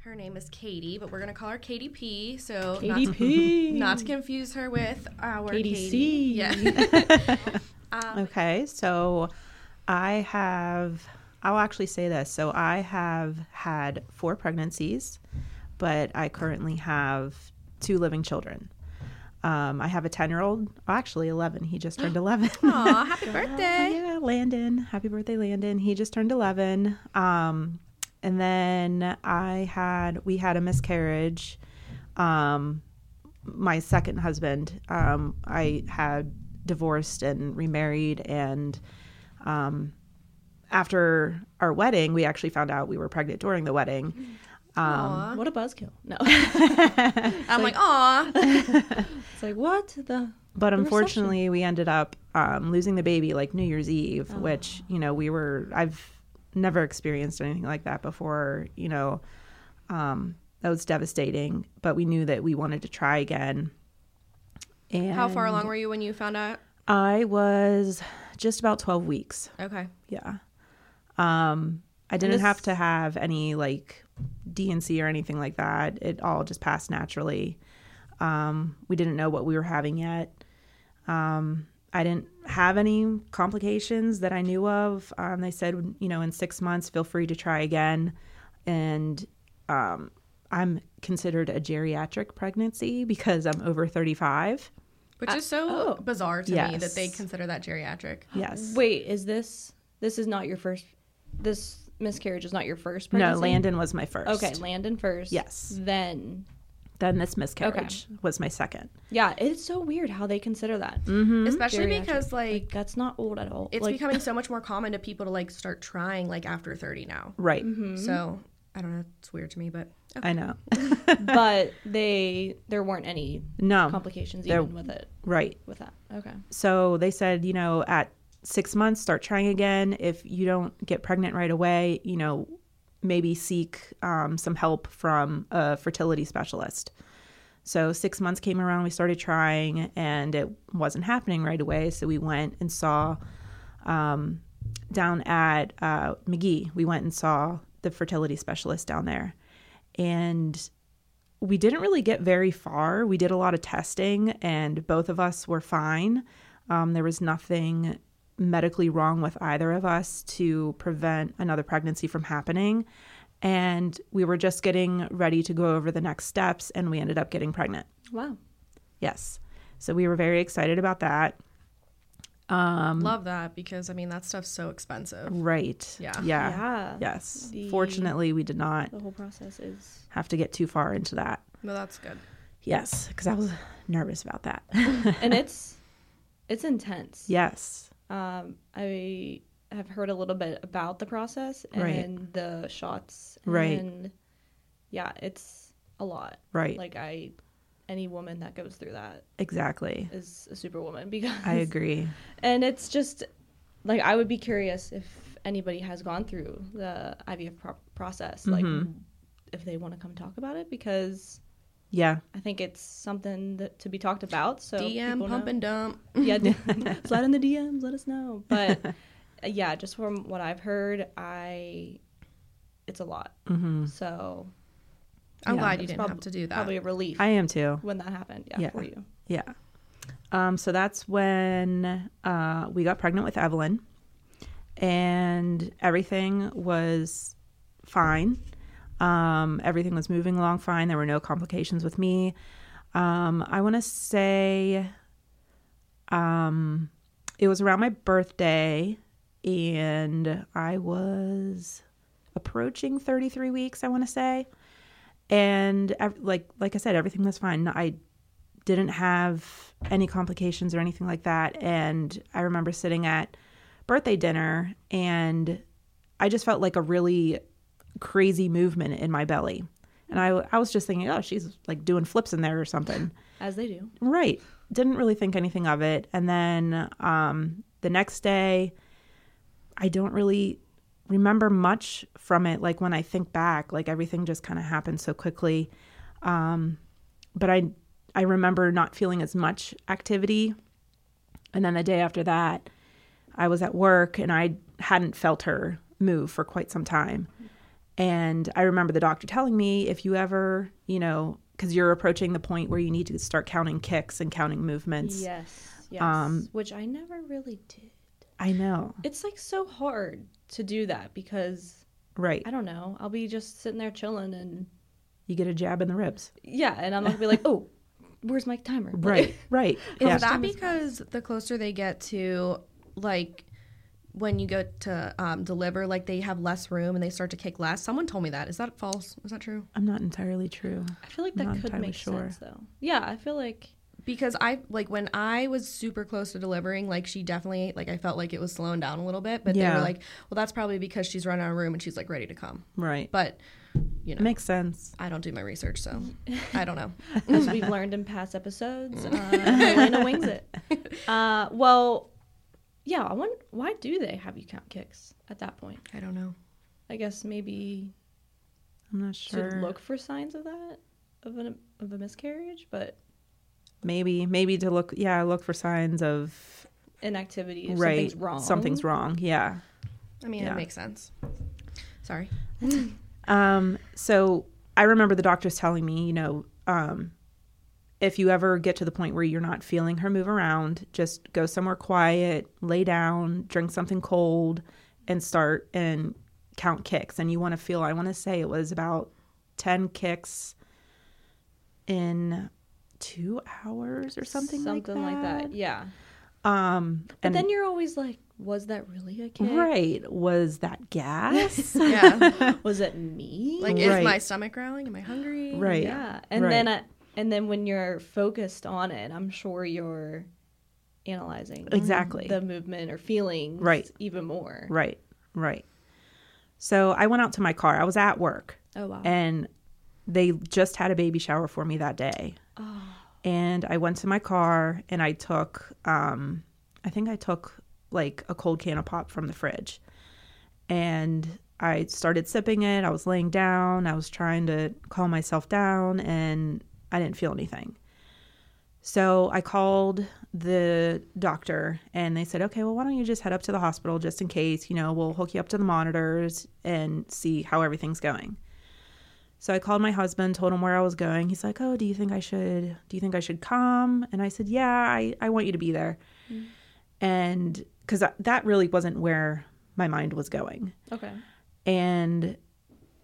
Her name is Katie, but we're gonna call her Katie P. So Katie not, to, P. not to confuse her with our Katie Katie. C. Yeah. um, Okay, so I have, I'll actually say this. So I have had four pregnancies, but I currently have two living children. Um, I have a 10 year old, actually 11. He just turned 11. Aw, happy birthday. yeah, Landon. Happy birthday, Landon. He just turned 11. Um, and then I had, we had a miscarriage. Um, my second husband, um, I had divorced and remarried. And um, after our wedding, we actually found out we were pregnant during the wedding. Aw. What a buzzkill. No. I'm like, aw. it's like, what the? But The unfortunately, we ended up um, losing the baby like New Year's Eve, Oh. which you know we were. I've never experienced anything like that before. You know, um, that was devastating. But we knew that we wanted to try again. And How far along were you when you found out? I was just about twelve weeks. Okay. Yeah. Um, I didn't this- have to have any like DNC or anything like that. It all just passed naturally. Um, we didn't know what we were having yet. Um, I didn't have any complications that I knew of. Um, they said, you know, in six months, feel free to try again. And um, I'm considered a geriatric pregnancy because I'm over 35. Which is so oh. bizarre to me that they consider that geriatric. Yes. Wait, is this? This is not your first. This miscarriage is not your first No. Landon was my first. Okay, Landon first. Yes. Then, Then this miscarriage was my second. yeah, it's so weird how they consider that. Mm-hmm. Especially Geriatric. because like Like that's not old at all. it's like, becoming so much more common to people to like start trying like after 30 now. Right. Mm-hmm. So I don't know. It's weird to me, but okay. I know. but they there weren't any No. complications even with it Right. with that. Okay. So they said, you know, at six months, start trying again. If you don't get pregnant right away, you know, maybe seek um, some help from a fertility specialist. So six months came around, we started trying, and it wasn't happening right away. So we went and saw um, down at uh, Magee, we went and saw the fertility specialist down there. And we didn't really get very far. We did a lot of testing, and both of us were fine. Um, there was nothing medically wrong with either of us to prevent another pregnancy from happening. And we were just getting ready to go over the next steps, and we ended up getting pregnant. Wow. Yes. So we were very excited about that. Um, love that because I mean that stuff's so expensive. right. Yeah. Yeah. Yeah. Yes. The- Fortunately, we did not The whole process is have to get too far into that. Well, that's good. Yes, because I was nervous about that. and it's it's intense. yes. Um, I have heard a little bit about the process and Right. the shots. Right. And yeah, it's a lot. Right. Like I, any woman that goes through that exactly. is a superwoman because I agree. And it's just like I would be curious if anybody has gone through the IVF pro- process, like Mhm. if they want to come talk about it because Yeah. I think it's something that to be talked about. So DM pump know. and dump. yeah, d- slide in the DMs, let us know. But uh, yeah, just from what I've heard, I it's a lot. hmm So I'm Yeah, glad you didn't prob- have to do that. probably a relief I am too. when that happened. Yeah, Yeah. for you. Yeah. Um, so that's when uh, we got pregnant with Evelyn, and everything was fine. Um, everything was moving along fine. There were no complications with me. Um, I want to say um, it was around my birthday, and I was approaching 33 weeks, I want to say. And like like I said, everything was fine. I didn't have any complications or anything like that. And I remember sitting at birthday dinner and I just felt like a really crazy movement in my belly. And I, I was just thinking, oh, she's like doing flips in there or something. As they do. Right. Didn't really think anything of it. And then um, the next day, I don't really remember much from it. Like when I think back, like everything just kind of happened so quickly. Um, but I I remember not feeling as much activity. And then the day after that, I was at work and I hadn't felt her move for quite some time. And I remember the doctor telling me if you ever, you know, because you're approaching the point where you need to start counting kicks and counting movements. Yes. Yes. Um, Which I never really did. I know. It's like so hard to do that because Right. I don't know. I'll be just sitting there chilling and You get a jab in the ribs. yeah, and I'm not gonna be like, oh, where's my timer? Right. Right. Is yeah. that because the closer they get to like when you go to um, deliver, like they have less room and they start to kick less? Someone told me that. Is that false? Is that true? I'm not entirely true. I feel like I'm that could make sure. sense though. Yeah, I feel like Because I like when I was super close to delivering, like she definitely like I felt like it was slowing down a little bit, but they were like, well, that's probably because she's running out of room and she's like ready to come. Right. But you It know, makes sense. I don't do my research, so I don't know. as we've learned in past episodes, uh, Helena wings it. Uh, well, yeah. I wonder why do they have you count kicks at that point? I don't know. I guess maybe I'm not sure. to look for signs of that of an of a miscarriage, but maybe maybe to look yeah, look for signs of inactivity. If right Something's wrong. Something's wrong. Yeah. I mean, Yeah. it makes sense. Sorry. Um, so I remember the doctors telling me, you know, um, if you ever get to the point where you're not feeling her move around, just go somewhere quiet, lay down, drink something cold, and start and count kicks. And you want to feel, I want to say it was about 10 kicks in two hours or something, Something like that. Yeah. Um, But and then you're always like, was that really a kick? right, was that gas? Yeah. Was it me? like, Right. is my stomach growling? Am I hungry? Right. Yeah, and Right. then I, and then when you're focused on it, I'm sure you're analyzing Exactly. the movement or feelings Right. even more. Right, right. So I went out to my car. I was at work Oh wow. and they just had a baby shower for me that day. oh, And I went to my car and I took, um, I think I took like a cold can of pop from the fridge. And I started sipping it. I was laying down. I was trying to calm myself down and I didn't feel anything. So I called the doctor and they said, okay, well, why don't you just head up to the hospital just in case? You know, we'll hook you up to the monitors and see how everything's going. So I called my husband, told him where I was going. He's like, "Oh, do you think I should? Do you think I should come?" And I said, "Yeah, I, I want you to be there." Mm. And because that really wasn't where my mind was going. okay. And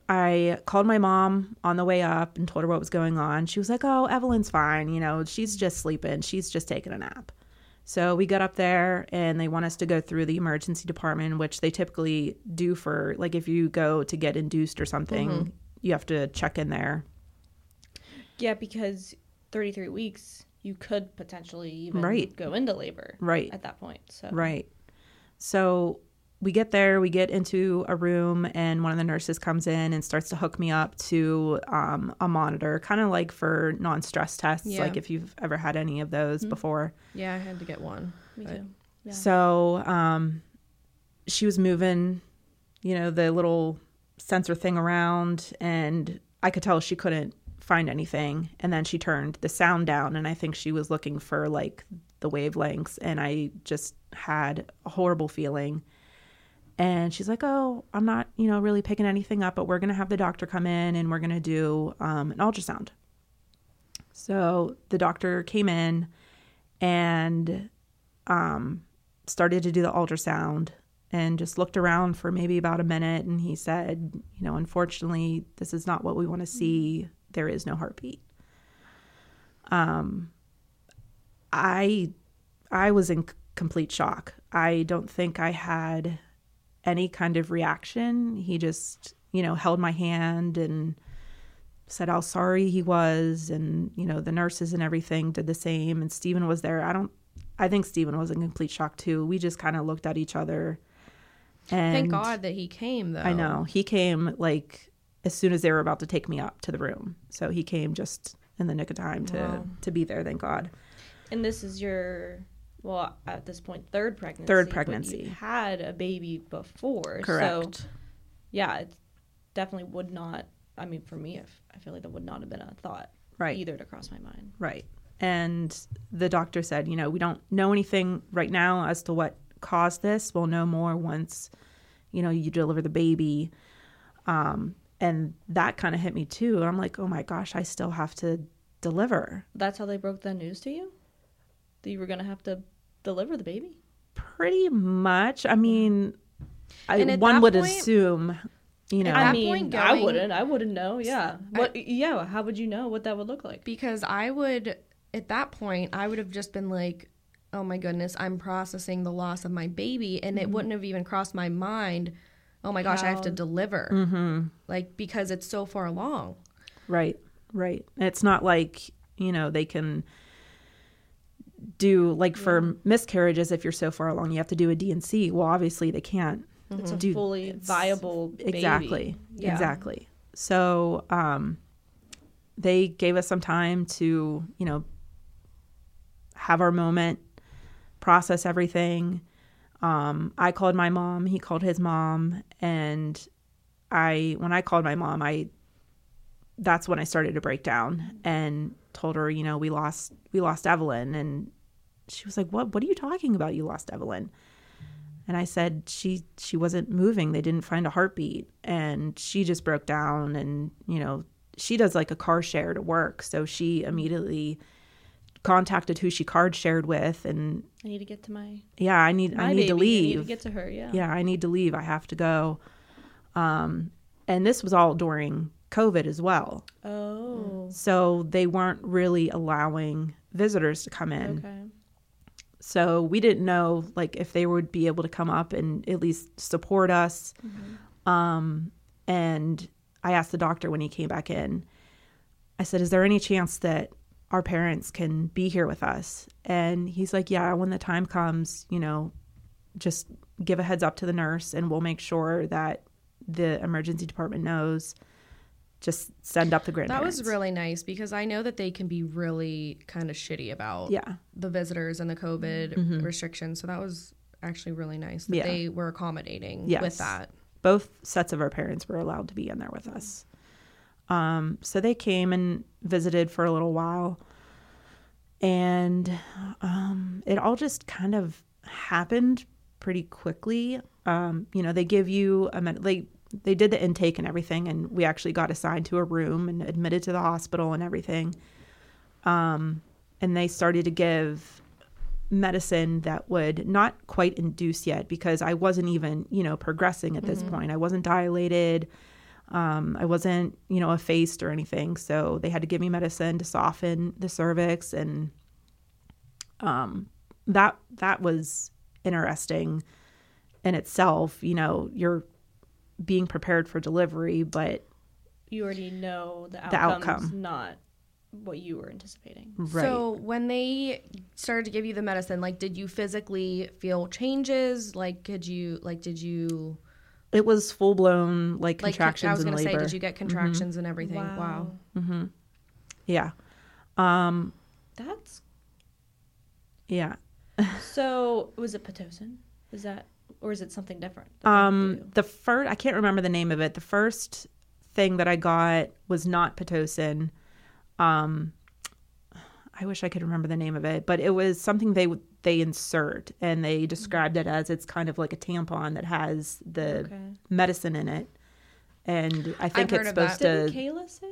I called my mom on the way up and told her what was going on. She was like, "Oh, Evelyn's fine. You know, she's just sleeping. She's just taking a nap." So we got up there and they want us to go through the emergency department, which they typically do for like if you go to get induced or something, mm-hmm. you have to check in there. Yeah, because 33 weeks, you could potentially even Right. go into labor Right. at that point. So Right. So we get there, we get into a room, and one of the nurses comes in and starts to hook me up to um, a monitor, kind of like for non stress tests, Yeah. like if you've ever had any of those before. Yeah, I had to get one. me But- too. Yeah. So um, she was moving, you know, the little sensor thing around, and I could tell she couldn't find anything. And then she turned the sound down, and I think she was looking for like the wavelengths, and I just had a horrible feeling. And she's like, "Oh, I'm not, you know, really picking anything up, but we're gonna have the doctor come in, and we're gonna do um, an ultrasound." So the doctor came in, and um, started to do the ultrasound and just looked around for maybe about a minute. And he said you know unfortunately this is not what we want to see. There is no heartbeat. Um i i was in complete shock. I don't think i had any kind of reaction he just you know held my hand and said how sorry he was and you know the nurses and everything did the same and Stephen was there i don't I think Stephen was in complete shock too. We just kind of looked at each other. And Thank God that he came, though. I know. He came like as soon as they were about to take me up to the room. So he came just in the nick of time to Wow. to be there, thank God. And this is your, well, at this point, third pregnancy. Third pregnancy. You had a baby before. So, Correct. yeah, it definitely would not, I mean, for me, if, I feel like that would not have been a thought Right. either to cross my mind. Right. And the doctor said, you know, we don't know anything right now as to what caused this. We'll know more once, you know, you deliver the baby. Um, and that kind of hit me too. I'm like, oh my gosh, I still have to deliver. That's how they broke the news to you? That you were going to have to deliver the baby? Pretty much. I mean, I, one that would point- assume, you know, I mean, point I wouldn't. I wouldn't know. Yeah. What? yeah. How would you know what that would look like? because I would at that point I would have just been like, "Oh my goodness, I'm processing the loss of my baby," and it wouldn't have even crossed my mind. Oh my gosh, I have to deliver, mm-hmm. like because it's so far along. Right, right. It's not like, you know, they can do like for miscarriages if you're so far along you have to do a DNC. Well, obviously they can't It's a do fully viable baby. Exactly. Yeah. Exactly. So, um they gave us some time to, you know, have our moment, process everything. Um I called my mom, he called his mom, and I when I called my mom, I that's when I started to break down and told her, you know, we lost we lost Evelyn and she was like, "What what are you talking about? You lost Evelyn?" And I said, "She she wasn't moving. They didn't find a heartbeat." And she just broke down and, you know, she does like a car share to work, so she immediately contacted who she card shared with and I need to get to my yeah, I need I need baby. to I leave need to get to her. Yeah. yeah, I need to leave. I have to go. Um, and this was all during COVID as well. Oh. So they weren't really allowing visitors to come in. Okay. So we didn't know like if they would be able to come up and at least support us. Um, and I asked the doctor when he came back in, I said, Is there any chance that our parents can be here with us? And he's like, Yeah, when the time comes, you know, just give a heads up to the nurse and we'll make sure that the emergency department knows. Just send up the grandparents. That was really nice because I know that they can be really kind of shitty about Yeah. the visitors and the COVID restrictions. So that was actually really nice that Yeah. they were accommodating Yes. with that. both sets of our parents were allowed to be in there with us. Um, so they came and visited for a little while, and um, it all just kind of happened pretty quickly. Um, you know, they give you a med- they they did the intake and everything, and we actually got assigned to a room and admitted to the hospital and everything. Um, and they started to give medicine that would not quite induce yet because I wasn't even, you know, progressing at this point. I wasn't dilated. Um, I wasn't, you know, effaced or anything. So they had to give me medicine to soften the cervix and um that that was interesting in itself. You know, you're being prepared for delivery, but You already know the The outcome's outcome. not what you were anticipating. right. So when they started to give you the medicine, like, did you physically feel changes? Like, could you, like, did you, it was full blown like like, contractions I was gonna say, did you get contractions and everything? Wow. mm-hmm yeah. Um That's yeah. so. Was it pitocin? Is that or is it something different? Um, the first, I can't remember the name of it. The first thing that I got was not Pitocin. Um, I wish I could remember the name of it, but it was something they they insert, and they described it as it's kind of like a tampon that has the Okay. medicine in it, and I think heard it's supposed to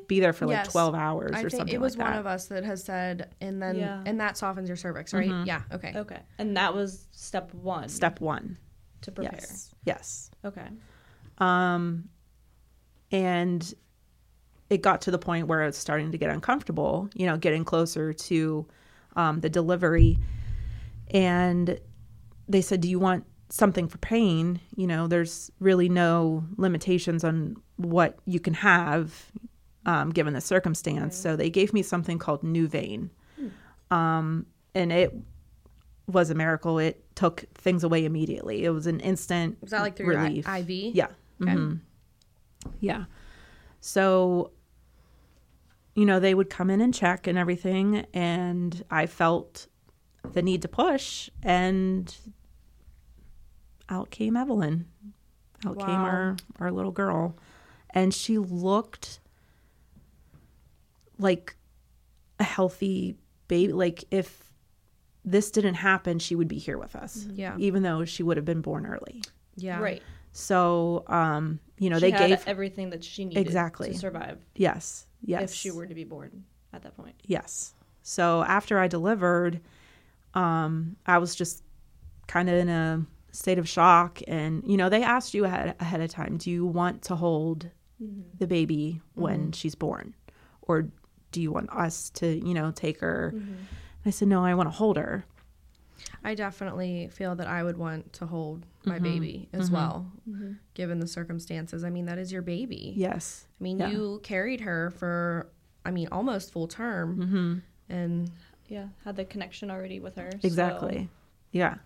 be there for like Yes. twelve hours I or think something it was like one of us that has said, and then, Yeah. and that softens your cervix, right? Yeah. Okay. Okay, and that was step one. Step one, to prepare. yes, yes. Okay. Um, and it got to the point where it's starting to get uncomfortable, you know, getting closer to um, the delivery. And they said, Do you want something for pain? You know, there's really no limitations on what you can have um, given the circumstance. So they gave me something called Nubain. Um, and it was a miracle. It took things away immediately. It was an instant Was that like through your relief. IV? Yeah. Okay. Mhm. Yeah. So, you know, they would come in and check and everything. And I felt the need to push. And out came Evelyn. Out came our, our little girl. And she looked like a healthy baby. Like if this didn't happen, she would be here with us. Yeah. Even though she would have been born early. Yeah. Right. So, um, you know, she they had gave everything that she needed Exactly. to survive yes, yes, if she were to be born at that point. Yes. So after I delivered, um, I was just kind of in a state of shock. And, you know, they asked you ahead, ahead of time, do you want to hold the baby when she's born? Or do you want us to, you know, take her? I said, no, I want to hold her. I definitely feel that I would want to hold my baby as well, given the circumstances. I mean, that is your baby. Yes. I mean, Yeah. you carried her for, I mean, almost full term. And Yeah, had the connection already with her. so- Exactly. Yeah.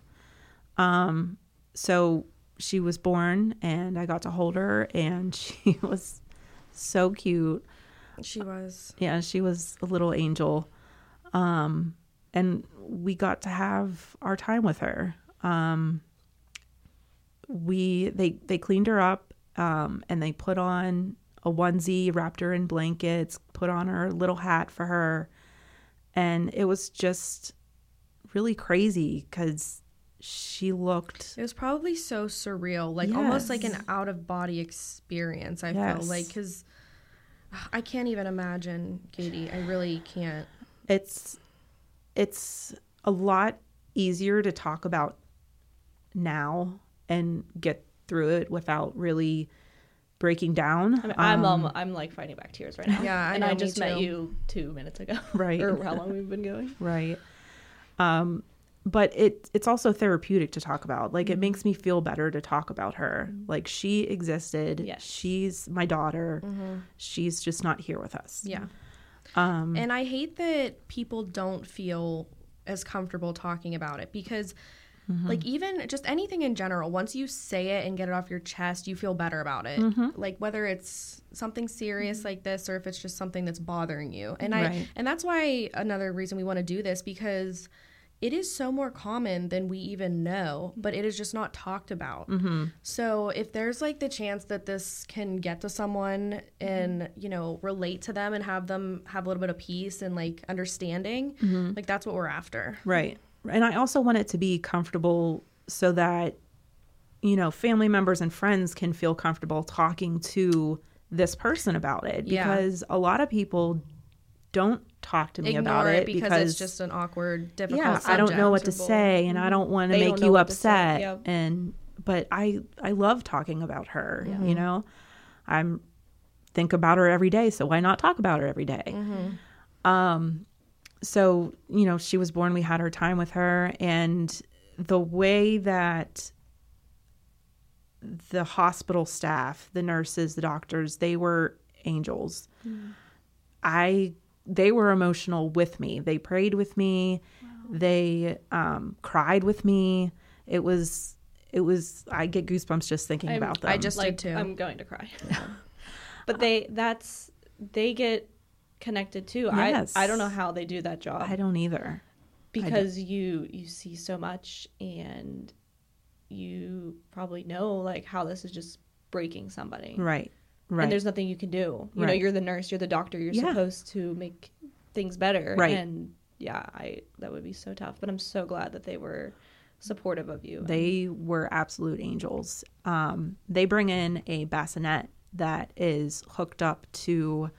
Um, so she was born and I got to hold her and she was so cute. she was. Yeah, she was a little angel. Um, and we got to have our time with her. Um, we they they cleaned her up um, and they put on a onesie, wrapped her in blankets, put on her little hat for her, and it was just really crazy because she looked It was probably so surreal, like almost like an out of body experience. I Yes. feel like because I can't even imagine, Katie. I really can't. it's it's a lot easier to talk about now and get through it without really breaking down. I mean, I'm Um, um, I'm like fighting back tears right now. Yeah, I and know, I me just met too. you two minutes ago, Right. or how long we've been going. right. Um, but it it's also therapeutic to talk about. Like it Mm-hmm. makes me feel better to talk about her. Like she existed. Yes. She's my daughter. Mm-hmm. She's just not here with us. Yeah. Um, And I hate that people don't feel as comfortable talking about it because, mm-hmm. like, even just anything in general, once you say it and get it off your chest, you feel better about it. Mm-hmm. Like, whether it's something serious mm-hmm. like this or if it's just something that's bothering you. And I, and that's why another reason we want to do this because it is so more common than we even know, but it is just not talked about. Mm-hmm. So if there's like the chance that this can get to someone and you know relate to them and have them have a little bit of peace and like understanding, mm-hmm. like that's what we're after. Right. And I also want it to be comfortable so that, you know, family members and friends can feel comfortable talking to this person about it. Yeah. Because a lot of people don't talk to me Ignore about it it because, it's just an awkward, difficult. yeah, I don't know what to subject. say and I don't want to make you what to say, upset. yep. And but I I love talking about her, you know. I'm think about her every day, so why not talk about her every day? Um so, you know, she was born, we had her time with her and the way that the hospital staff, the nurses, the doctors, they were angels. I they were emotional with me. They prayed with me. They um, cried with me. It was it was I get goosebumps just thinking I'm- about them. I just like did too. I'm going to cry. but they that's they get connected too. Yes. I I don't know how they do that job I don't either. because you you see so much and you probably know like how this is just breaking somebody. Right. Right. And there's nothing you can do. You know, you're the nurse, you're the doctor, you're Yeah. supposed to make things better. Right. And yeah, I that would be so tough. But I'm so glad that they were supportive of you. They were absolute angels. Um, they bring in a bassinet that is hooked up to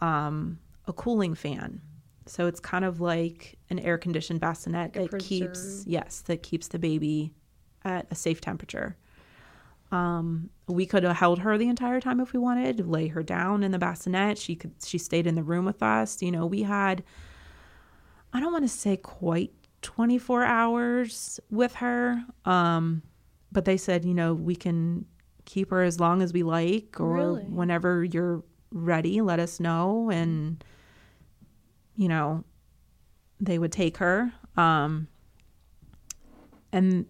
um, a cooling fan. So it's kind of like an air conditioned bassinet Like that keeps yes, that keeps the baby at a safe temperature. Um, we could have held her the entire time if we wanted, lay her down in the bassinet. She could she stayed in the room with us. You know, we had I don't want to say quite 24 hours with her. Um, but they said, you know, we can keep her as long as we like or Really? whenever you're ready, let us know. And, you know, they would take her. Um, and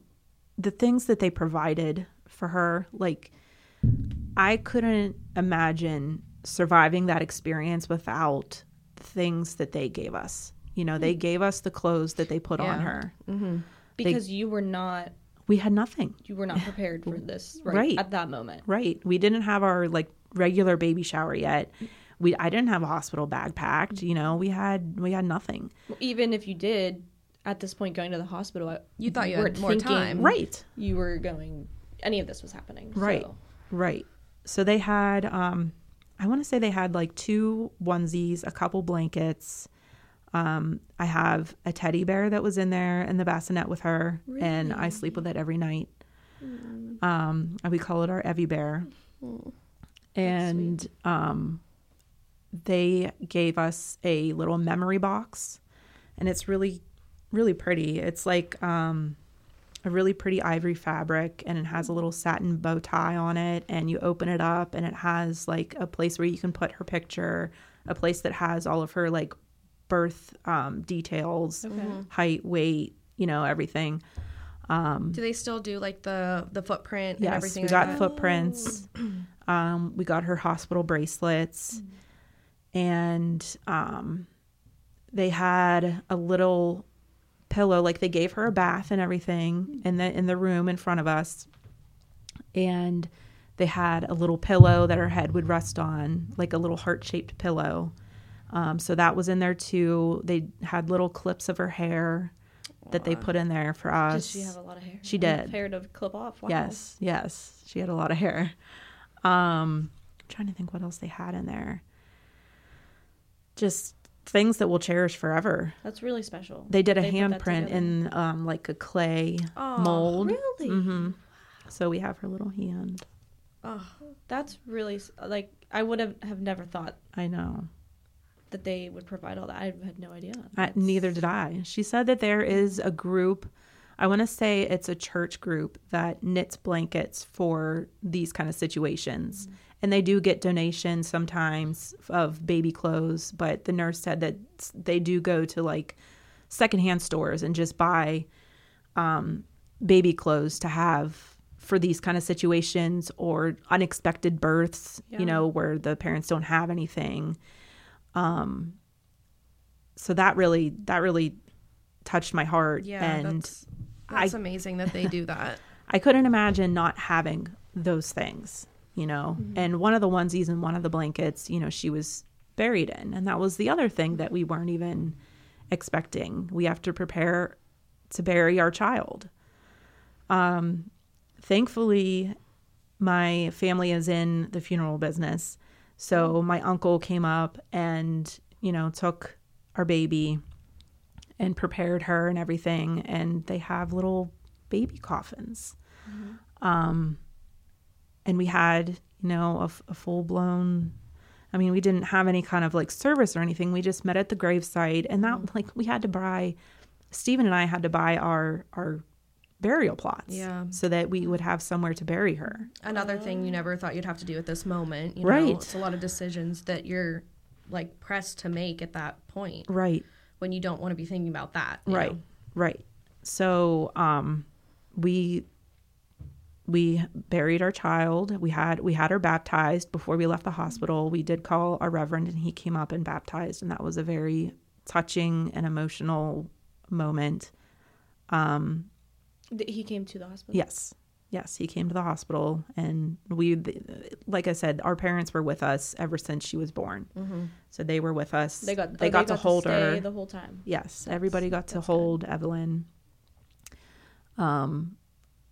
the things that they provided for her, like, I couldn't imagine surviving that experience without the things that they gave us. You know, they hmm. gave us the clothes that they put on Yeah. her. Mm-hmm. because you were not We had nothing. you were not prepared for this right, Right. at that moment. Right. We didn't have our like regular baby shower yet. Mm. We I didn't have a hospital bag packed, you know. We had we had nothing. Even if you did at this point going to the hospital, You thought you weren't had more thinking time. Right. You were going any of this was happening. Right. So. Right. So they had, um, I want to say they had like two onesies, a couple blankets. Um, I have a teddy bear that was in there in the bassinet with her, and I sleep with it every night. Um, and we call it our Evie bear. And um, they gave us a little memory box, and it's really, really pretty. It's like um, a really pretty ivory fabric and it has a little satin bow tie on it and you open it up and it has like a place where you can put her picture a place that has all of her like birth um, details Okay. height weight you know everything. Do they still do like the the footprint and yes everything we like got that? footprints. Um, we got her hospital bracelets. And um, they had a little pillow like they gave her a bath and everything in the in the room in front of us and they had a little pillow that her head would rest on like a little heart-shaped pillow um, so that was in there too they had little clips of her hair that they put in there for us Did she have a lot of hair? She did. Hair to clip off. Wow. Yes, yes. She had a lot of hair. Um, I'm trying to think what else they had in there. Just things that we'll cherish forever. That's really special. They did a They put that handprint in um, like a clay Aw, mold. Really? hmm So we have her little hand. Oh, That's really like I would have have never thought I know. that they would provide all that. I had no idea. I, neither did I. She said that there is a group. I want to say it's a church group that knits blankets for these kind of situations. And they do get donations sometimes of baby clothes, but the nurse said that they do go to like secondhand stores and just buy um, baby clothes to have for these kind of situations or unexpected births, Yeah. you know, where the parents don't have anything. Um, so that really, that really touched my heart. yeah, and that's that's amazing that they do that. I couldn't imagine not having those things, you know. And one of the onesies and one of the blankets, you know, she was buried in. And that was the other thing that we weren't even expecting. We have to prepare to bury our child. Um, thankfully, my family is in the funeral business. So my uncle came up and, you know, took our baby and prepared her and everything. And they have little baby coffins. Um, and we had, you know, a full blown. I mean, we didn't have any kind of like service or anything. We just met at the gravesite, and that like we had to buy. Stephen and I had to buy our our burial plots, Yeah. so that we would have somewhere to bury her. Another thing you never thought you'd have to do at this moment. You know? Right. It's a lot of decisions that you're like pressed to make at that point Right, when you don't want to be thinking about that. right, know? right. So, um, we we buried our child. We had we had her baptized before we left the hospital. We did call our reverend, and he came up and baptized, and that was a very touching and emotional moment. Um, He came to the hospital. yes, yes, he came to the hospital, and we, like I said, our parents were with us ever since she was born. So they were with us. They got they oh, got to hold stay her. the whole time. Yes, everybody got to that's good. hold Evelyn, um,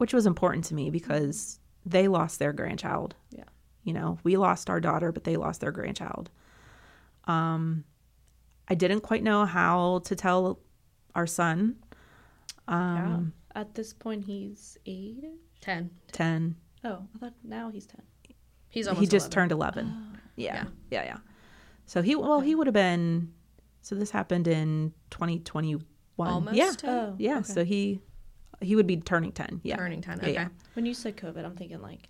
which was important to me because they lost their grandchild. Yeah. You know, we lost our daughter, but they lost their grandchild. Um, I didn't quite know how to tell our son, um, yeah. At this point, he's eight. Ten. 10. Oh, I thought now he's ten. He's almost he just 11. turned 11. Oh. Yeah. Yeah. Yeah. Yeah. So he, well, he would have been, so this happened in 2021. Almost Yeah. 10? Oh, Yeah. okay. So he, he would be turning 10. Yeah. Turning 10. Yeah, Okay. yeah. When you said COVID, I'm thinking like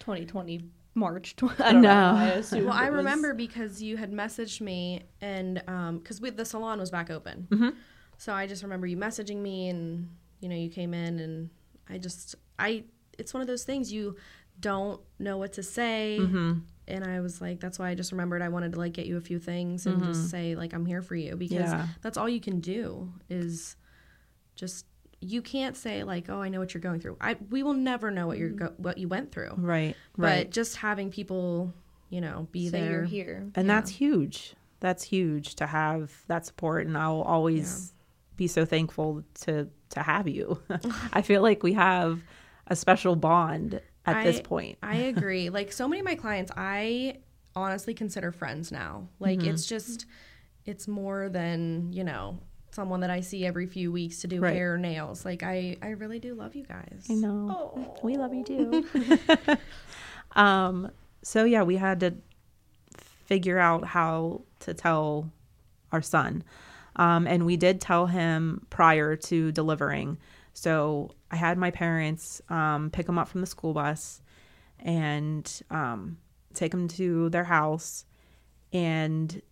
2020 March. Tw- I don't know. No. I Well, I it was- remember because you had messaged me, and because we the salon was back open, Mhm. so I just remember you messaging me, and you know you came in, and I just I it's one of those things you don't know what to say, Mm-hmm. and I was like, that's why I just remembered I wanted to like get you a few things and just say like I'm here for you because Mm-hmm. Yeah. that's all you can do is just you can't say like oh I know what you're going through. I we will never know what you're go- what you went through, Right. but Right. just having people you know be Say there you're here. and yeah. that's huge. That's huge to have that support. And I'll always be so thankful to, to have you. I feel like we have a special bond at this point. I agree. Like so many of my clients, I honestly consider friends now. Like Mm-hmm. it's just, it's more than you know someone that I see every few weeks to do Right. hair or nails. Like I, I really do love you guys. I know. We love you too. um, so yeah, we had to figure out how to tell our son. Um, and we did tell him prior to delivering. So I had my parents um, pick him up from the school bus and um, take him to their house. And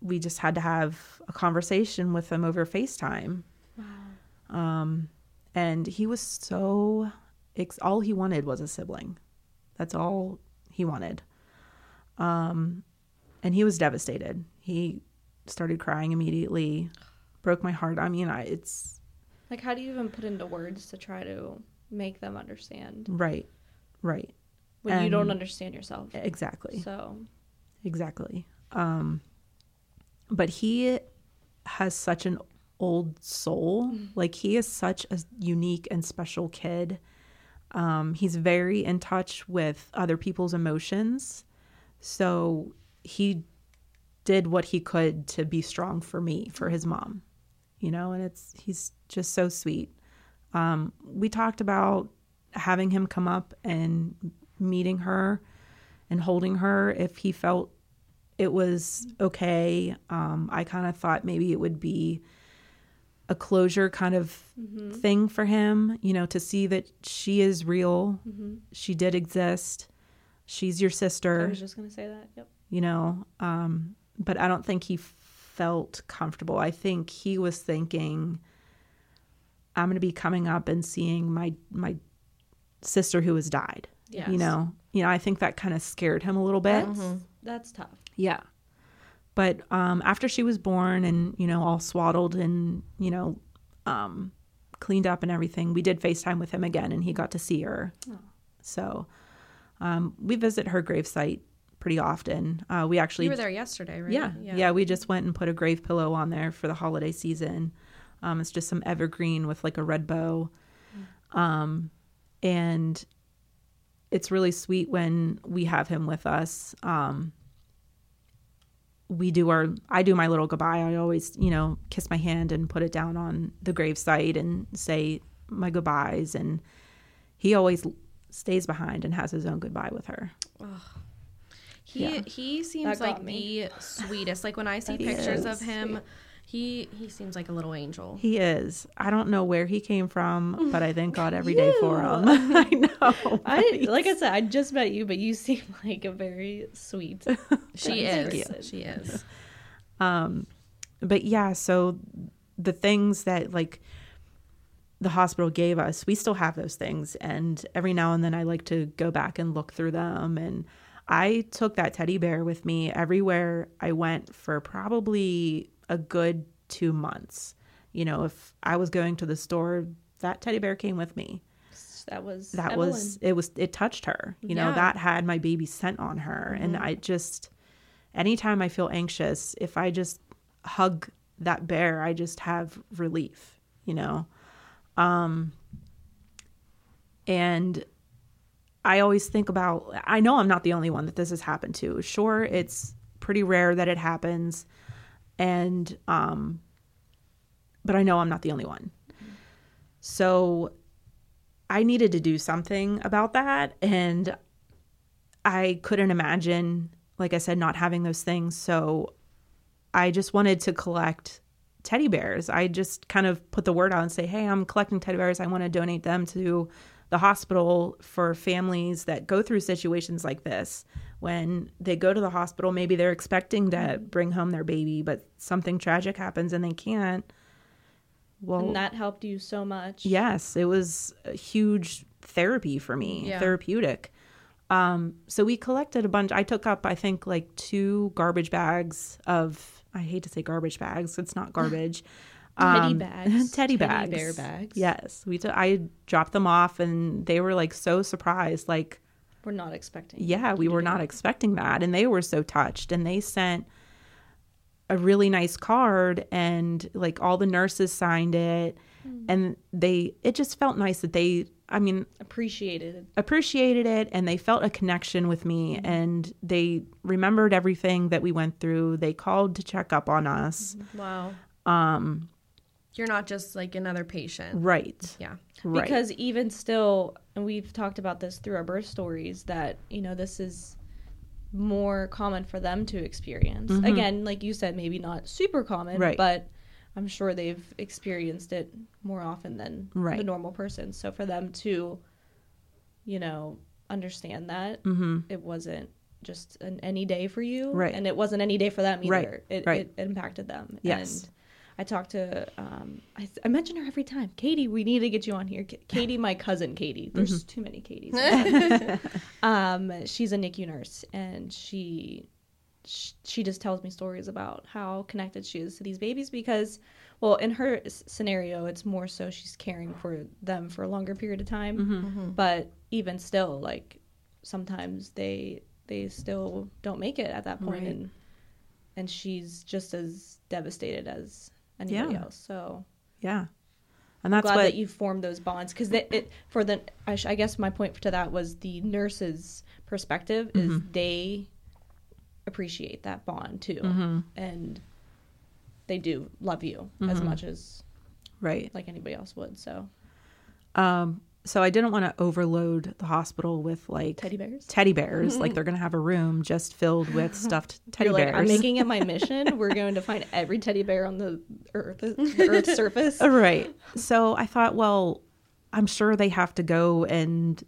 we just had to have a conversation with him over FaceTime. Um, and he was so ex- all he wanted was a sibling. That's all he wanted. Um, and he was devastated. He started crying immediately, broke my heart. I mean, I, it's Like, how do you even put into words to try to make them understand right, right, when you don't understand yourself? exactly. So, Exactly. Um, but he has such an old soul. Like he is such a unique and special kid. Um, he's very in touch with other people's emotions. So he did what he could to be strong for me, for his mom. You know, and it's he's just so sweet. Um, we talked about having him come up and meeting her and holding her if he felt it was okay. Um, I kind of thought maybe it would be a closure kind of thing for him, you know, to see that she is real. She did exist. She's your sister. I was just gonna say that. Yep. you know. Um, but I don't think he felt comfortable. I think he was thinking, I'm going to be coming up and seeing my my sister who has died. Yes. You know, you know. I think that kind of scared him a little bit. That's, that's tough. Yeah. But um, after she was born and, you know, all swaddled and, you know, um, cleaned up and everything, we did FaceTime with him again and he got to see her. So um, we visit her gravesite pretty often. Uh, we actually. You were there yesterday, right? Yeah, yeah. We just went and put a grave pillow on there for the holiday season. Um, it's just some evergreen with like a red bow. Um, and it's really sweet when we have him with us. Um, we do our, I do my little goodbye. I always, you know, kiss my hand and put it down on the gravesite and say my goodbyes. And he always stays behind and has his own goodbye with her. He Yeah. he seems like me. the sweetest. Like when I see pictures of him, he he seems like a little angel. He is. I don't know where he came from, but I thank God every day for him. I know. I like I said, I just met you, but you seem like a very sweet. She is. you. She is. Um, but yeah, so the things that like the hospital gave us, we still have those things. And every now and then I like to go back and look through them. And I took that teddy bear with me everywhere I went for probably a good two months. You know, if I was going to the store, that teddy bear came with me. That was That Evelyn. was it was it touched her. You know, that had my baby scent on her. And I just anytime I feel anxious, if I just hug that bear, I just have relief, you know. Um and I always think about I know I'm not the only one that this has happened to. Sure, it's pretty rare that it happens and um but I know I'm not the only one. So I needed to do something about that and I couldn't imagine like I said not having those things so I just wanted to collect teddy bears. I just kind of put the word out and say, "Hey, I'm collecting teddy bears. I want to donate them to the hospital for families that go through situations like this. When they go to the hospital, maybe they're expecting to bring home their baby, but something tragic happens and they can't. Well, and that helped you so much. Yes, it was a huge therapy for me, Yeah. therapeutic. Um, so we collected a bunch. I took up, I think, like two garbage bags of. I hate to say garbage bags. It's not garbage. Teddy um, bags. Teddy Teddy bags. bear bags. Yes, we. Took, I dropped them off, and they were like so surprised. Like, We're not expecting. yeah, we were not that. expecting that, and they were so touched. And they sent a really nice card, and like all the nurses signed it, hmm. and they it just felt nice that they i mean Appreciated. appreciated it and they felt a connection with me mm-hmm. and they remembered everything that we went through they called to check up on us Wow. um You're not just like another patient. right Yeah. right Because even still, and we've talked about this through our birth stories, that, you know, this is more common for them to experience. Again, like you said, maybe not super common, Mm-hmm. Right. but I'm sure they've experienced it more often than the normal person. So for them to, you know, understand that mm-hmm. it wasn't just an any day for you, Right. And it wasn't any day for them either. Right, It, right. it impacted them. Yes. And I talked to, um, I, I mention her every time. Katie, we need to get you on here. K- Katie, my cousin Katie. There's too many Katies. um, she's a NICU nurse, and she, sh- she just tells me stories about how connected she is to these babies because, well, in her s- scenario, it's more so she's caring for them for a longer period of time. Mm-hmm. But even still, like sometimes they they still don't make it at that point, Right. and and she's just as devastated as anybody Yeah. else. So yeah and that's glad what that you formed those bonds because it for the I, sh- I guess my point to that was the nurse's perspective is Mm-hmm. they appreciate that bond too Mm-hmm. and they do love you Mm-hmm. as much as right like anybody else would so um so i didn't want to overload the hospital with like teddy bears teddy bears like mm-hmm. they're gonna have a room just filled with stuffed teddy You're like, bears I'm making it my mission. We're going to find every teddy bear on the earth, the earth's surface. Uh, right so i thought well i'm sure they have to go and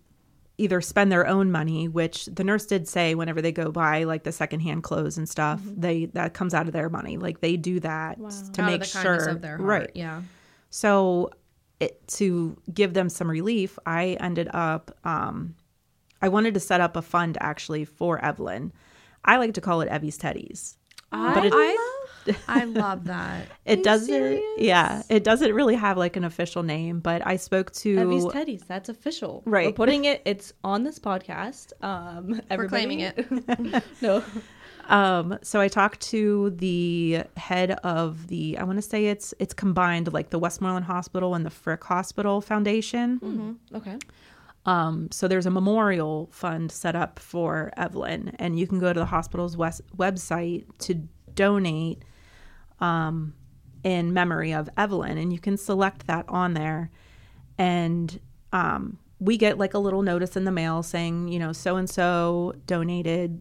either spend their own money which the nurse did say whenever they go buy like the secondhand clothes and stuff mm-hmm. they that comes out of their money like they do that Wow. to Out make of the sure of their heart. right Yeah. so it, to give them some relief i ended up um i wanted to set up a fund actually for evelyn i like to call it evie's teddies I, it- I, I love that. it doesn't serious? yeah it doesn't really have like an official name but i spoke to Evie's Teddies. That's official. Right. We're putting it. It's on this podcast. Um, We're claiming everybody- no. Um, so I talked to the head of the I want to say it's it's combined like the Westmoreland Hospital and the Frick Hospital Foundation. Okay. Um, so there's a memorial fund set up for Evelyn, and you can go to the hospital's west, website to donate um, in memory of Evelyn, and you can select that on there. And um, we get like a little notice in the mail saying, you know, so and so donated,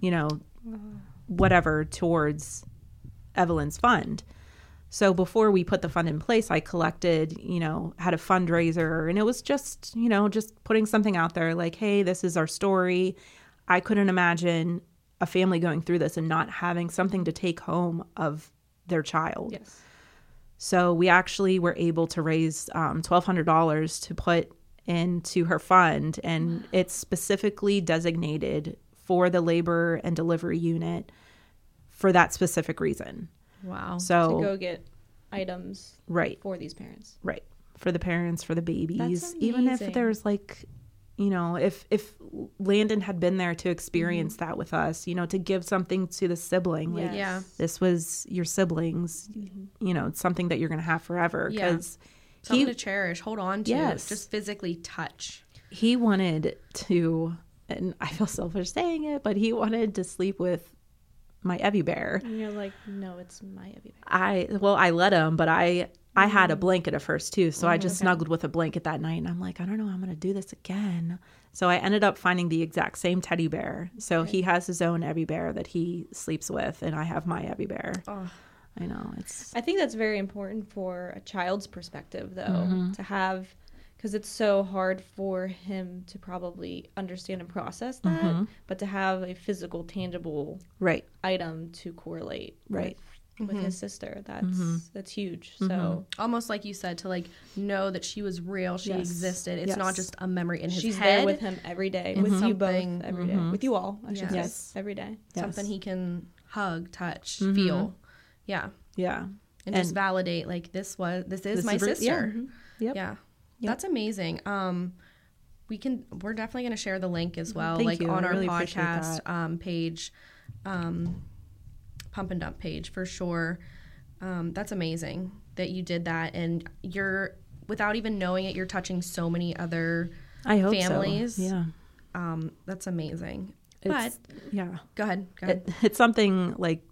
you know, whatever towards Evelyn's fund. So before we put the fund in place, I collected, you know, had a fundraiser and it was just, you know, just putting something out there like, hey, this is our story. I couldn't imagine a family going through this and not having something to take home of their child. Yes. So we actually were able to raise um, $1,200 to put into her fund, and it's specifically designated for the labor and delivery unit for that specific reason. Wow. So, To go get items right, for these parents. right. For the parents, for the babies, even if there's like, you know, if if Landon had been there to experience Mm-hmm. that with us, you know, to give something to the sibling, like Yeah. this was your siblings, Mm-hmm. you know, it's something that you're going to have forever Yeah. because Something he to cherish, hold on to, Yes. just physically touch. he wanted to, and I feel selfish saying it, but he wanted to sleep with my Evie bear. And you're like, no, it's my Evie bear. I well, I let him, but I I had a Mm. blanket at first too, so I Oh, just snuggled with a blanket that night, and I'm like, I don't know, I'm gonna do this again. So I ended up finding the exact same teddy bear. So he has his own Evie bear that he sleeps with, and I have my Evie bear. Oh. I know it's I think that's very important for a child's perspective, though, Mm-hmm. to have, because it's so hard for him to probably understand and process that, Mm-hmm. but to have a physical, tangible right, item to correlate Right. with, with his sister, that's Mm-hmm. that's huge. So Almost like you said, to like know that she was real, she Yes. existed. It's Yes. not just a memory in his head. she's head. there with him every day, It's with you both something- every day, with you all, I should Yes. say, Yes. every day. Yes. Something he can hug, touch, Mm-hmm. feel. Yeah. yeah, And, just validate like this was this is This my is re- yeah. sister. Yep. Yeah. That's amazing. Um we can we're definitely going to share the link as well Thank like you. on I our really podcast um page um pump and dump page for sure. Um that's amazing. that you did that and you're without even knowing it you're touching so many other I hope so. families. Yeah. um that's amazing It's, but yeah. go ahead go ahead it, it's something like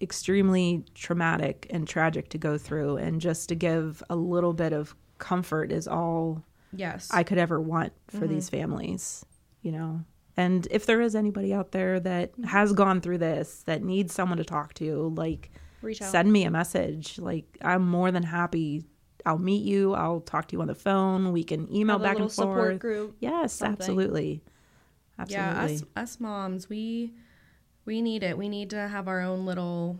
extremely traumatic and tragic to go through and just to give a little bit of comfort is all yes. I could ever want for these Mm-hmm. families you know? And if there is anybody out there that has gone through this that needs someone to talk to like Reach out. send me a message. Like i'm more than happy. I'll meet you. I'll talk to you on the phone. We can email back and support forth. group. yes something. absolutely. Absolutely. yeah us us moms we we need it. We need to have our own little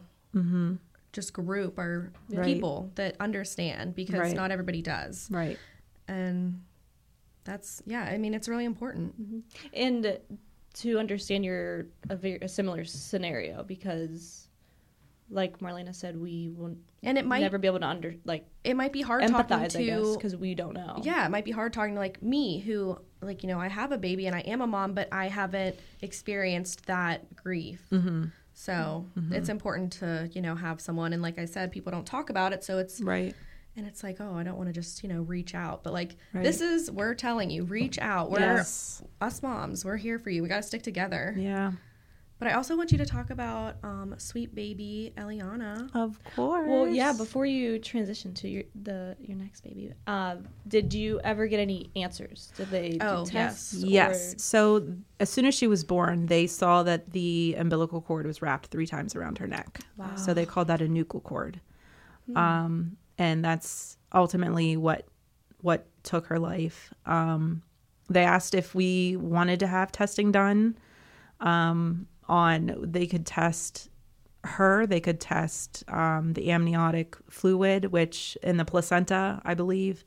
just group or Mm-hmm. Right. people that understand because Right. not everybody does right and that's yeah i mean it's really important and to understand your a, very, a similar scenario because like marlena said we will and it might never be able to under like it might be hard talking empathize guess to because we don't know yeah it might be hard talking to like me who like you know i have a baby and i am a mom but i haven't experienced that grief Mm-hmm. So mm-hmm. it's important to you know have someone and like i said people don't talk about it so it's right. and it's like oh i don't want to just you know reach out but like Right. this is we're telling you reach out. We're yes. us moms we're here for you. We got to stick together. Yeah but i also want you to talk about um, sweet baby eliana Of course. well yeah before you transition to your the your next baby um did you ever get any answers did they do Oh, tests Yes. or- So as soon as she was born, they saw that the umbilical cord was wrapped three times around her neck. Wow. So they called that a nuchal cord. Hmm. Um, and that's ultimately what what took her life. Um, they asked if we wanted to have testing done um, on. They could test her. They could test um, the amniotic fluid, which in the placenta, I believe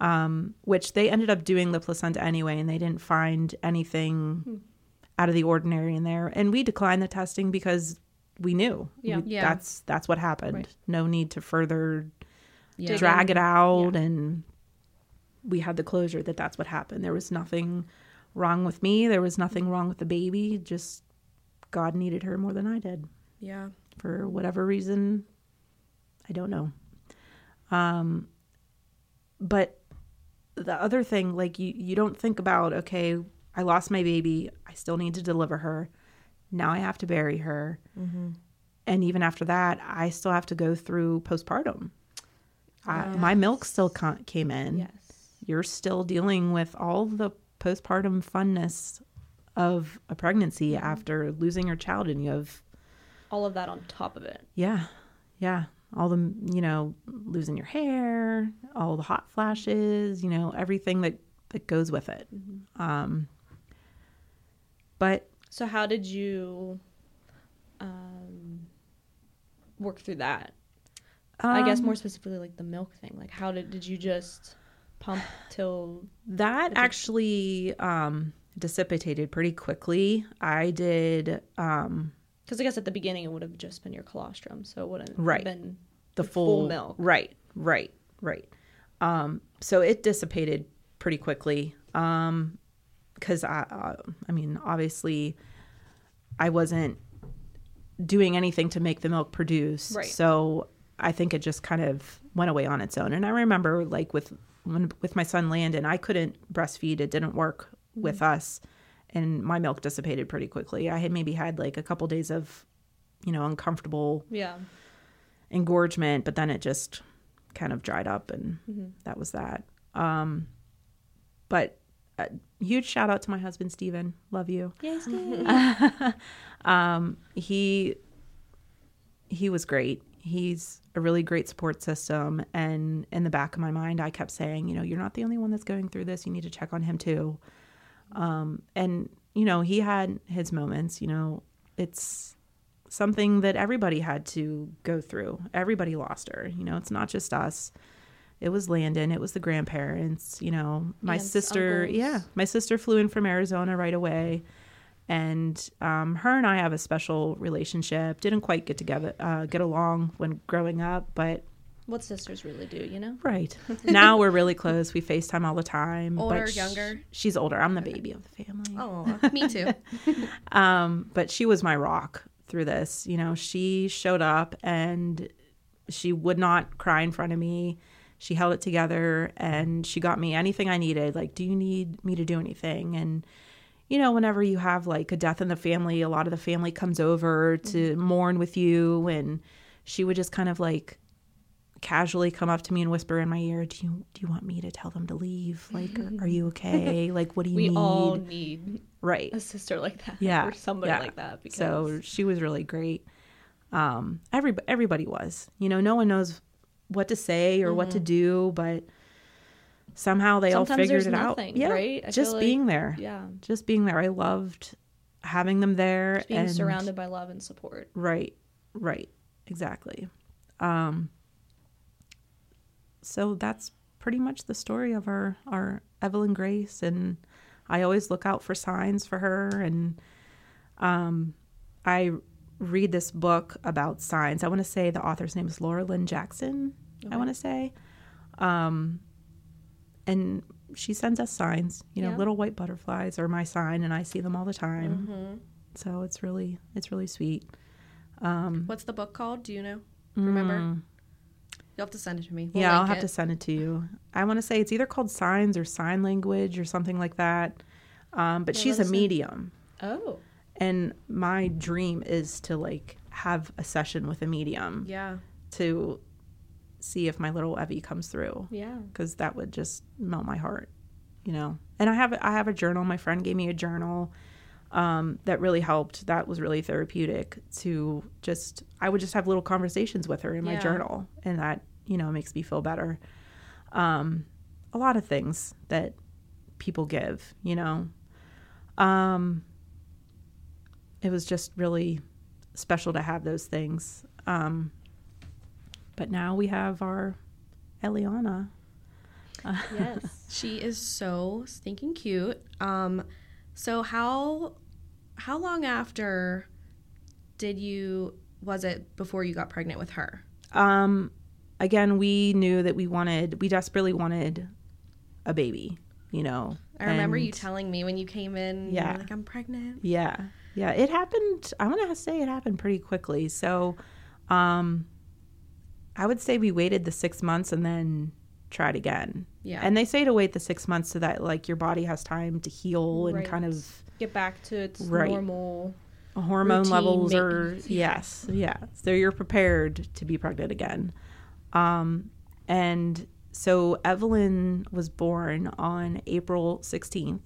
um, which they ended up doing the placenta anyway, and they didn't find anything out of the ordinary in there. And we declined the testing because we knew, Yeah. We- Yeah. that's that's what happened. Right. No need to further yeah drag it out, and we had the closure that that's what happened. There was nothing wrong with me. There was nothing wrong with the baby. Just God needed her more than I did. Yeah. For whatever reason i don't know. Um but the other thing like you you don't think about okay i lost my baby i still need to deliver her. Now i have to bury her. And even after that i still have to go through postpartum. I, my milk still ca- came in. Yes. You're still dealing with all the postpartum funness of a pregnancy after losing your child and you have all of that on top of it yeah. Yeah. All the, you know, losing your hair, all the hot flashes, you know, everything that, that goes with it. Um, but so how did you um work through that i guess um, more specifically like the milk thing like how did did you just pump till that actually um, dissipated pretty quickly. I did um, because i guess at the beginning it would have just been your colostrum so it wouldn't have Right. been the The full, full milk. Right, right, right. Um, so it dissipated pretty quickly. Um, because I, uh, I mean, obviously, I wasn't doing anything to make the milk produce. Right. So I think it just kind of went away on its own. And I remember, like with when with my son Landon, I couldn't breastfeed; it didn't work with us, and my milk dissipated pretty quickly. I had maybe had like a couple days of, you know, uncomfortable yeah engorgement, but then it just kind of dried up and that was that. Um, but a huge shout out to my husband, Steven. Love you. yes Um, he, he was great. He's a really great support system. And in the back of my mind, I kept saying, you know, you're not the only one that's going through this. You need to check on him too. Um, and, you know, he had his moments, you know, it's something that everybody had to go through. Everybody lost her. You know, it's not just us. It was Landon. It was the grandparents. You know, my Aunts, sister. uncles. Yeah, my sister flew in from Arizona right away, and um, her and I have a special relationship. Didn't quite get together, uh, get along when growing up, but what sisters really do you know right now we're really close. We FaceTime all the time. Older, younger? she's older. I'm the baby of the family. oh me too Um, but she was my rock through this. You know, she showed up and she would not cry in front of me. She held it together and she got me anything I needed. Like, do you need me to do anything? And, you know, whenever you have like a death in the family, a lot of the family comes over to mourn with you. And she would just kind of like casually come up to me and whisper in my ear, "Do you do you want me to tell them to leave? Like, are, are you okay? Like, what do you we need?" all need right. a sister like that. Yeah, Or somebody yeah. like that. Because So she was really great. Um, every everybody was. You know, no one knows what to say or what to do, but somehow they all Mm-hmm. Figured it nothing, out. Yeah, right? I just feel like- being there. yeah. Just being there. I loved having them there Just being and surrounded by love and support. Right, right, exactly. Um, so that's pretty much the story of our our Evelyn Grace, and I always look out for signs for her, and um, I read this book about signs. I want to say the author's name is Laura Lynne Jackson. I want to say, um, and she sends us signs. You know, Yeah. little white butterflies are my sign, and I see them all the time. Mm-hmm. So it's really it's really sweet. What's the book called? Do you know? Remember? Mm. You'll have to send it to me. We'll yeah, I'll have it. to send it to you. I want to say it's either called signs or sign language or something like that. Um, but Yeah, she's a medium, Oh. and my dream is to like have a session with a medium Yeah. to see if my little Evie comes through Yeah. because that would just melt my heart, you know. And I have I have a journal. My friend gave me a journal um, that really helped. That was really therapeutic. To just I would just have little conversations with her in my Yeah. journal, and that you know makes me feel better. Um, a lot of things that people give, you know. Um, it was just really special to have those things. Um, but now we have our Eliana. Yes. She is so stinking cute. Um, so how how long after did you was it before you got pregnant with her? Um, again, we knew that we wanted, we desperately wanted a baby, you know. I remember you telling me when you came in, Yeah. like I'm pregnant. Yeah. Yeah. It happened, I want to say it happened pretty quickly. So, um, I would say we waited the six months and then tried again. Yeah. And they say to wait the six months so that like your body has time to heal and Right. kind of Get back to its Right. normal. hormone levels are maintenance. yes yeah so you're prepared to be pregnant again um and so evelyn was born on april 16th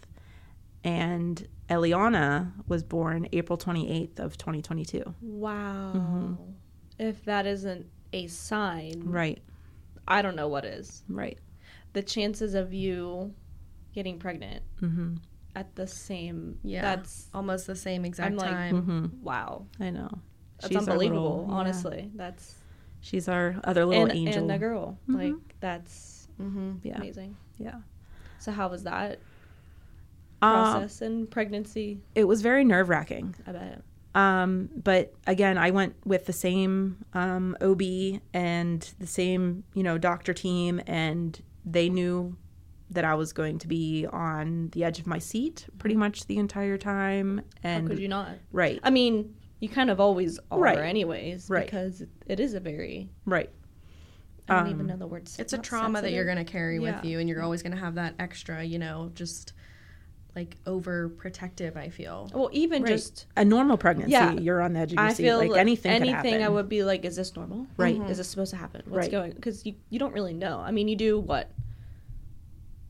and eliana was born april 28th of 2022 Wow. If that isn't a sign, right I don't know what is. right The chances of you getting pregnant mm-hmm. At the same. Yeah. That's Almost the same exact I'm like, time. Mm-hmm. wow. i know That's She's unbelievable. little- yeah. honestly, that's she's our other little and, angel and a girl. Mhm. Like that's Mm-hmm. yeah amazing. yeah So how was that um, process and pregnancy? it was very nerve-wracking I bet. Um, but again, I went with the same um, OB and the same, you know, doctor team, and they knew that I was going to be on the edge of my seat pretty much the entire time. And How could you not? right, I mean, you kind of always are, Right. anyways, Right. because it- it is a very. right, I don't even Um, know the words. It's a trauma that you're going to carry Yeah. with you and you're always going to have that extra, you know, just like overprotective, I feel. Well, even right. just a normal pregnancy, Yeah. you're on the edge of your I seat. feel like, like anything, could anything I would be like, is this normal? Right. Is this supposed to happen? What's Right. going? Because you you don't really know. I mean, you do what?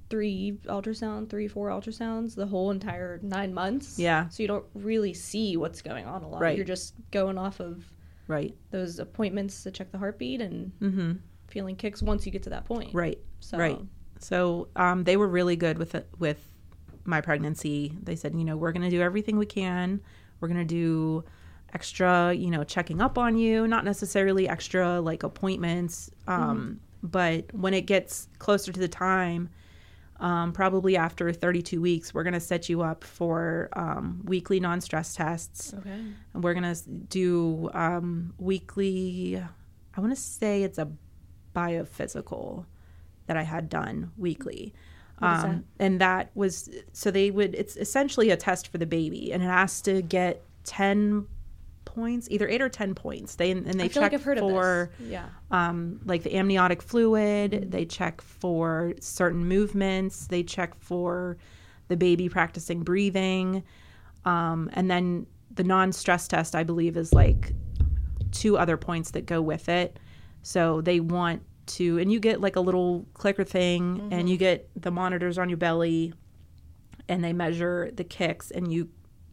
Three ultrasound, three four ultrasounds, the whole entire nine months. Yeah. So you don't really see what's going on a lot. Right. You're just going off of right, those appointments to check the heartbeat and mm-hmm. feeling kicks once you get to that point. right. So Right. So um, they were really good with it, with my pregnancy. They said, you know, we're going to do everything we can. We're going to do extra, you know, checking up on you, not necessarily extra like appointments. Um, But when it gets closer to the time, um, probably after 32 weeks, we're going to set you up for um, weekly non stress tests. Okay. And we're going to do um, weekly, I want to say it's a biophysical that I had done weekly. Um, and that was so they would, it's essentially a test for the baby and it has to get 10 points, either eight or ten points. They and they check like I've heard for. Yeah. um, like the amniotic fluid. Mm-hmm. They check for certain movements. They check for the baby practicing breathing, um, and then the non-stress test, I believe, is like two other points that go with it. So they want to, and you get like a little clicker thing, Mm-hmm. and you get the monitors on your belly, and they measure the kicks, and you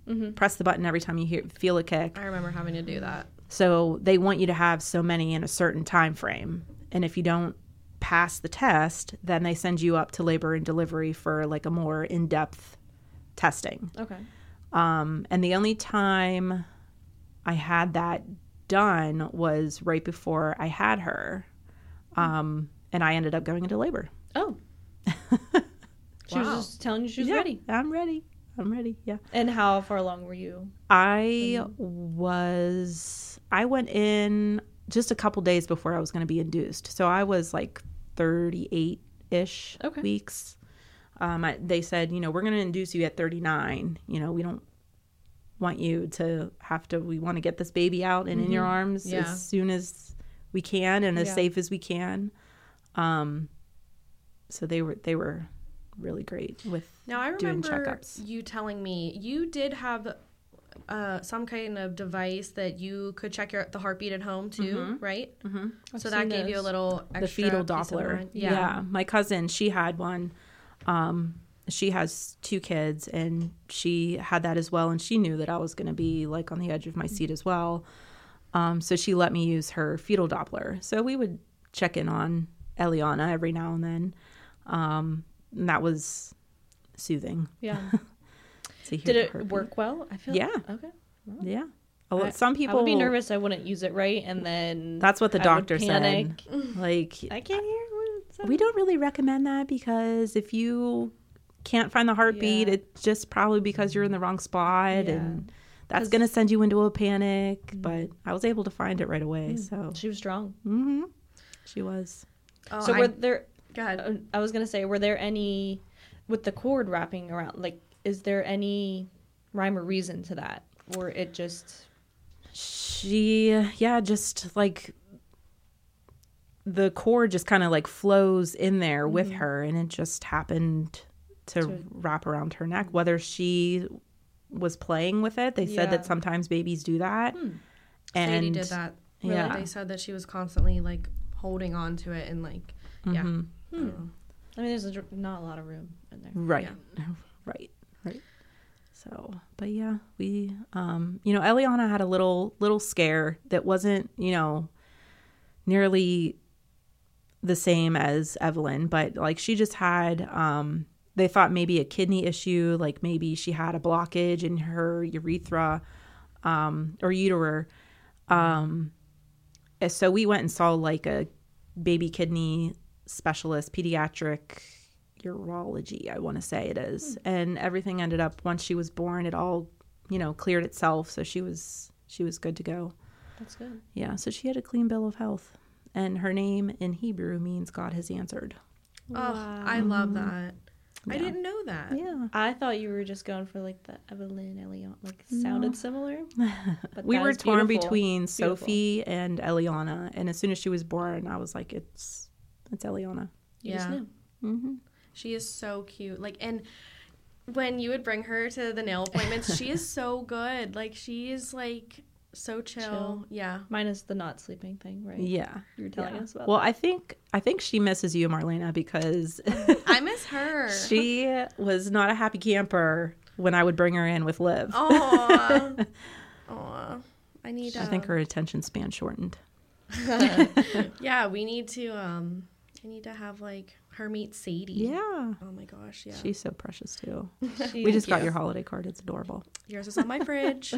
Mm-hmm. press the button every time you hear feel a kick. I remember having to do that. So they want you to have so many in a certain time frame. And if you don't pass the test, then they send you up to labor and delivery for like a more in-depth testing. Okay. Um, and the only time I had that done was right before I had her. Um, and I ended up going into labor. Oh. She Wow. was just telling you she was Yeah, ready. I'm ready. I'm ready. Yeah. And how far along were you? I was I went in just a couple days before I was going to be induced. So I was like 38 ish Okay. weeks. Um, I, they said, you know, we're going to induce you at 39. You know, we don't want you to have to. We want to get this baby out and in your arms Yeah. as soon as we can and as Yeah. safe as we can. Um, so they were they were really great with Now I doing remember checkups. you telling me you did have uh, some kind of device that you could check your the heartbeat at home too, right? Mm-hmm. So that gave you a little extra the fetal Doppler. mind. Yeah. my cousin, she had one. Um, she has two kids, and she had that as well, and she knew that I was going to be like on the edge of my seat as well. Um, so she let me use her fetal Doppler. So we would check in on Eliana every now and then. Um, and that was soothing. Yeah. To hear Did it heartbeat. work well? I feel Yeah. Okay. Yeah. A lot- I- Some people I would be nervous. I wouldn't use it right, and then That's what the I would doctor panic. said. Like I can't hear. What's We don't really recommend that because if you can't find the heartbeat, Yeah. it's just probably because you're in the wrong spot Yeah. and that's going to send you into a panic. But I was able to find it right away. So She was strong. hmm she was. Oh, so I, were there? Go ahead. uh, I was gonna say, were there any with the cord wrapping around? Like, is there any rhyme or reason to that, or it just? She, yeah, just like the cord just kind of like flows in there with her and it just happened to, To- wrap around her neck. Whether she was playing with it, they said that sometimes babies do that. Hmm. And Sadie did that. Really, yeah. they said that she was constantly like holding on to it and like yeah. Mhm. I. I mean, there's a, not a lot of room in there. Right. Right. Right. So, but yeah, we um you know, Eliana had a little little scare that wasn't, you know, nearly the same as Evelyn, but like she just had um they thought maybe a kidney issue, like maybe she had a blockage in her urethra um or ureter. Um so we went and saw like a baby kidney specialist, pediatric urology, I want to say it is. Hmm. And everything ended up once she was born, it all, you know, cleared itself. So she was she was good to go. That's good. Yeah. So she had a clean bill of health. And her name in Hebrew means God has answered. Oh, I love that. I didn't know that. Yeah. I thought you were just going for like the Evelyn Elion, like sounded similar. But we were torn beautiful. between Beautiful. Sophie and Eliana. And as soon as she was born, I was like, it's it's Eliana. You Yeah. Mm-hmm. She is so cute. Like and when you would bring her to the nail appointments, she is so good. Like she is like so chill. Chill. Yeah. Minus the not sleeping thing, right? Yeah. You were telling yeah. us about. Well, I think I think she misses you, Marlena, because I miss her. she was not a happy camper when I would bring her in with Liv. Oh. Aw. I need. I think uh, her attention span shortened. Yeah, we need to. Um, I need to have like her meet Sadie. Yeah. Oh my gosh. Yeah. She's so precious too. We just got you. your holiday card. It's adorable. Yours is on my fridge.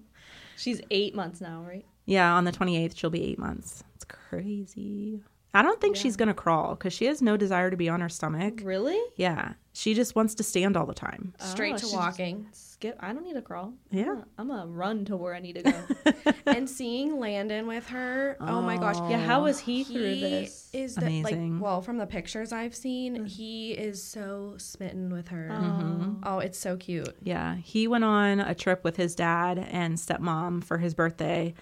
She's eight months now, right? Yeah, on the 28th, she'll be eight months. It's crazy. I don't think she's gonna crawl because she has no desire to be on her stomach. Really? Yeah, she just wants to stand all the time. Straight Oh, to walking. Skip. I don't need to crawl. Yeah. I'm gonna run to where I need to go. and seeing Landon with her, oh, my gosh. yeah. How was he through He this? is the, Amazing. like well from the pictures I've seen, he is so smitten with her. Oh. Oh, it's so cute. Yeah, he went on a trip with his dad and stepmom for his birthday.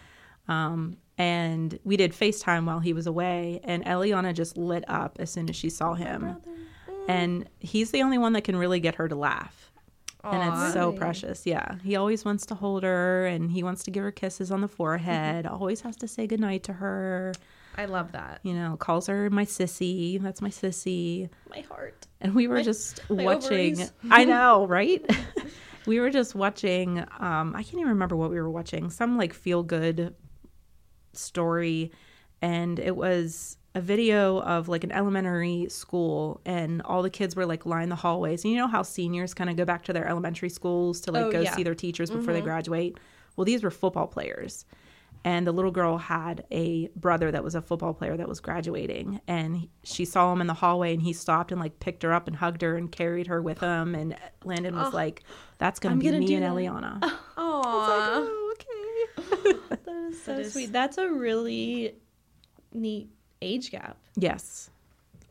Um, and we did FaceTime while he was away, and Eliana just lit up as soon as she saw him. And he's the only one that can really get her to laugh. And it's so Really? precious. Yeah. He always wants to hold her and he wants to give her kisses on the forehead, always has to say goodnight to her. I love that. You know, calls her my sissy. That's my sissy. My heart. And we were My- just watching. I know, right? we were just watching. Um, I can't even remember what we were watching. Some like feel good story, and it was a video of like an elementary school, and all the kids were like lined the hallways. And you know how seniors kind of go back to their elementary schools to like Oh, go yeah. see their teachers before they mm-hmm. graduate. Well, these were football players and the little girl had a brother that was a football player that was graduating and she saw him in the hallway and he stopped and like picked her up and hugged her and carried her with him and landon was like that's gonna I'm be gonna me and that." eliana Aww. oh, okay is so That is- sweet. That's a really neat age gap. yes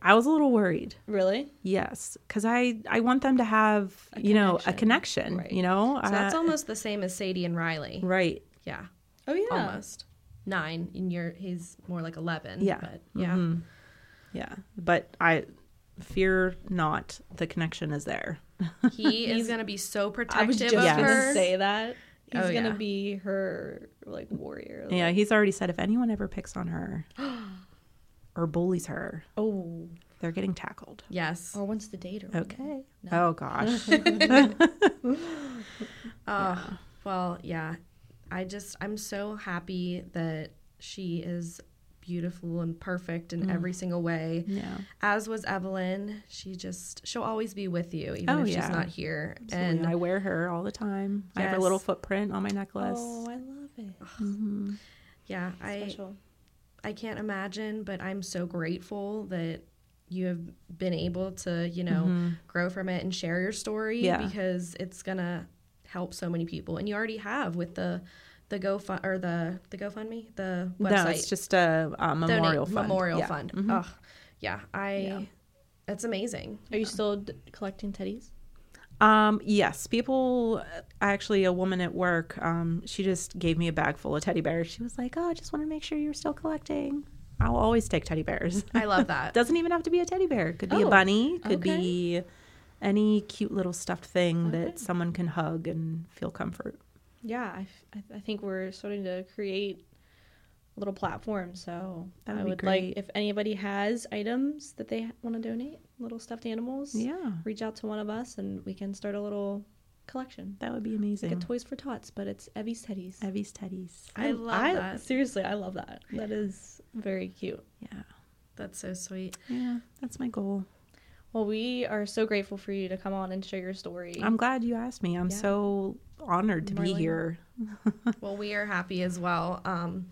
i was a little worried Really? yes because i i want them to have you know a connection. connection Right. you know So that's Uh, almost the same as Sadie and Riley. right Yeah. Oh yeah. Almost. Nine. And you're he's more like eleven. Yeah. But yeah. Mhm. yeah but i fear not the connection is there He is gonna be so protective I was protective just of Yes. gonna her. say that. Oh, he's Oh, gonna yeah. be her like warrior. Yeah, he's already said if anyone ever picks on her or bullies her, Oh. they're getting tackled. Yes. Or wants to date her. Okay. Oh gosh. Oh, well, yeah. I just, I'm so happy that she is beautiful and perfect in every single way. yeah. As was Evelyn. She just, she'll always be with you, even Oh, if yeah. she's not here. And And I wear her all the time. I have a little footprint on my necklace. Oh, I love it. Mhm. yeah, I, Special. I can't imagine, but I'm so grateful that you have been able to, you know, grow from it and share your story Mm-hmm. Yeah. because it's gonna help so many people, and you already have with the the GoFund or the the GoFundMe, the website, No, it's just a, uh Donate- memorial fund. Memorial Yeah. fund. Mhm. Ugh, yeah, I. Yeah. It's amazing. Are you still d- collecting teddies? Um, yes, people. Actually, a woman at work. Um, she just gave me a bag full of teddy bears. She was like, "Oh, I just want to make sure you're still collecting." I'll always take teddy bears. I love that. Doesn't even have to be a teddy bear. Could be a Oh, bunny. Could okay. be any cute little stuffed thing Okay. that someone can hug and feel comfort. Yeah, I, f- I th- I think we're starting to create a little platform. So That would I would great. like if anybody has items that they want to donate, little stuffed animals, Yeah, reach out to one of us and we can start a little collection. that would be Like amazing. a Toys for Tots, but it's Evie's teddies. Evie's teddies. I love that. Seriously, I love that. That is very cute. Yeah, That's so sweet. yeah, that's my goal. Well, we are so grateful for you to come on and share your story. I'm glad you asked me. I'm Yeah. so honored to be here. Well, we are happy as well. Um,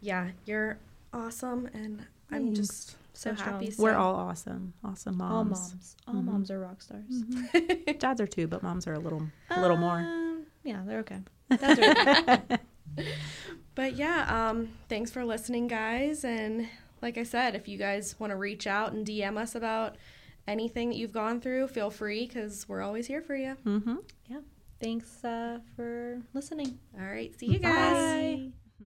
yeah, you're awesome, and I'm just so, So happy. So. We're all awesome, awesome moms. all moms. All Mhm. moms are rock stars. Dads are too, but moms are a little, a little more. Um, yeah, they're okay. That's right. But yeah, um, thanks for listening, guys. And like I said, if you guys want to reach out and DM us about anything that you've gone through, feel free because we're always here for you. Mm-hmm. yeah. Thanks uh, for listening. All right, see you guys. Bye.